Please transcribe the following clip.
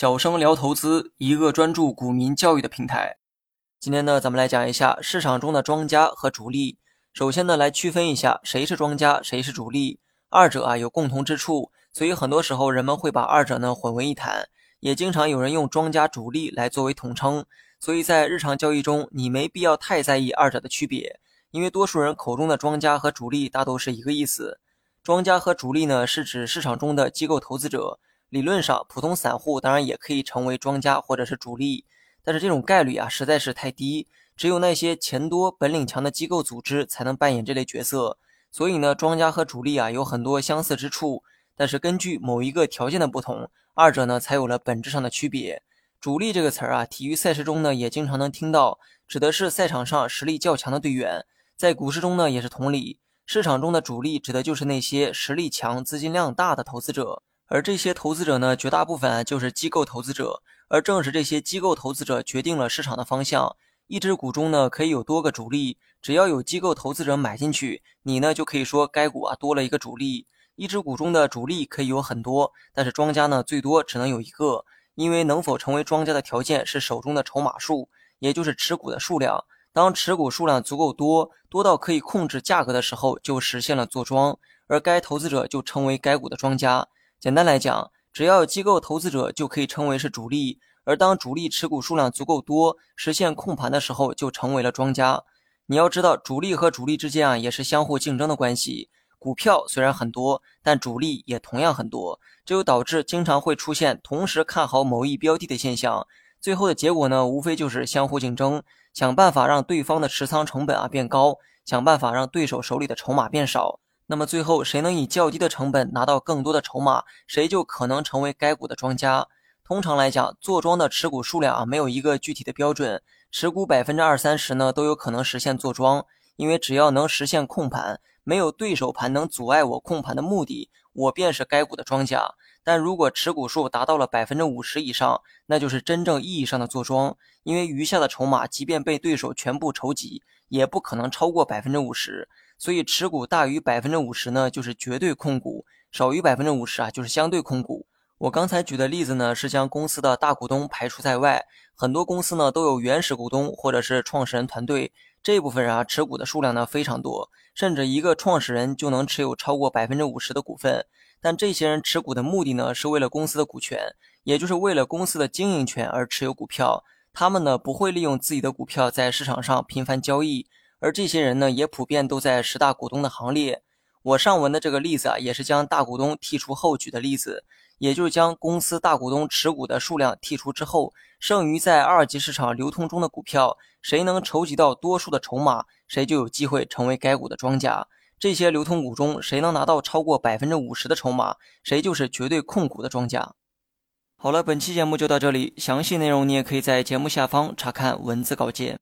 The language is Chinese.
小生聊投资，一个专注股民教育的平台。今天呢，咱们来讲一下市场中的庄家和主力。首先呢，来区分一下谁是庄家，谁是主力。二者啊有共同之处，所以很多时候人们会把二者呢混为一谈。也经常有人用庄家、主力来作为统称。所以在日常交易中，你没必要太在意二者的区别，因为多数人口中的庄家和主力大都是一个意思。庄家和主力呢，是指市场中的机构投资者。理论上，普通散户当然也可以成为庄家或者是主力，但是这种概率啊实在是太低。只有那些钱多本领强的机构组织才能扮演这类角色。所以呢，庄家和主力啊有很多相似之处，但是根据某一个条件的不同，二者呢才有了本质上的区别。主力这个词儿啊，体育赛事中呢也经常能听到，指的是赛场上实力较强的队员。在股市中呢也是同理，市场中的主力指的就是那些实力强、资金量大的投资者。而这些投资者呢，绝大部分就是机构投资者，而正是这些机构投资者决定了市场的方向。一只股中呢，可以有多个主力，只要有机构投资者买进去，你呢就可以说该股啊多了一个主力。一只股中的主力可以有很多，但是庄家呢最多只能有一个，因为能否成为庄家的条件是手中的筹码数，也就是持股的数量。当持股数量足够多，多到可以控制价格的时候，就实现了坐庄，而该投资者就成为该股的庄家。简单来讲，只要有机构投资者就可以称为是主力，而当主力持股数量足够多，实现控盘的时候，就成为了庄家。你要知道，主力和主力之间啊也是相互竞争的关系。股票虽然很多，但主力也同样很多，这就导致经常会出现同时看好某一标的的现象。最后的结果呢，无非就是相互竞争，想办法让对方的持仓成本啊变高，想办法让对手手里的筹码变少。那么最后，谁能以较低的成本拿到更多的筹码，谁就可能成为该股的庄家。通常来讲，坐庄的持股数量啊，没有一个具体的标准，持股百分之二三十呢，都有可能实现坐庄。因为只要能实现控盘，没有对手盘能阻碍我控盘的目的，我便是该股的庄家。但如果持股数达到了百分之五十以上，那就是真正意义上的坐庄。因为余下的筹码，即便被对手全部筹集，也不可能超过百分之五十。所以持股大于百分之五十呢，就是绝对控股；少于百分之五十啊，就是相对控股。我刚才举的例子呢，是将公司的大股东排除在外。很多公司呢都有原始股东或者是创始人团队，这部分人啊持股的数量呢非常多，甚至一个创始人就能持有超过百分之五十的股份。但这些人持股的目的呢，是为了公司的股权，也就是为了公司的经营权而持有股票。他们呢不会利用自己的股票在市场上频繁交易。而这些人呢，也普遍都在十大股东的行列。我上文的这个例子啊，也是将大股东剔除后举的例子，也就是将公司大股东持股的数量剔除之后，剩余在二级市场流通中的股票，谁能筹集到多数的筹码，谁就有机会成为该股的庄家。这些流通股中，谁能拿到超过百分之五十的筹码，谁就是绝对控股的庄家。好了，本期节目就到这里，详细内容你也可以在节目下方查看文字稿件。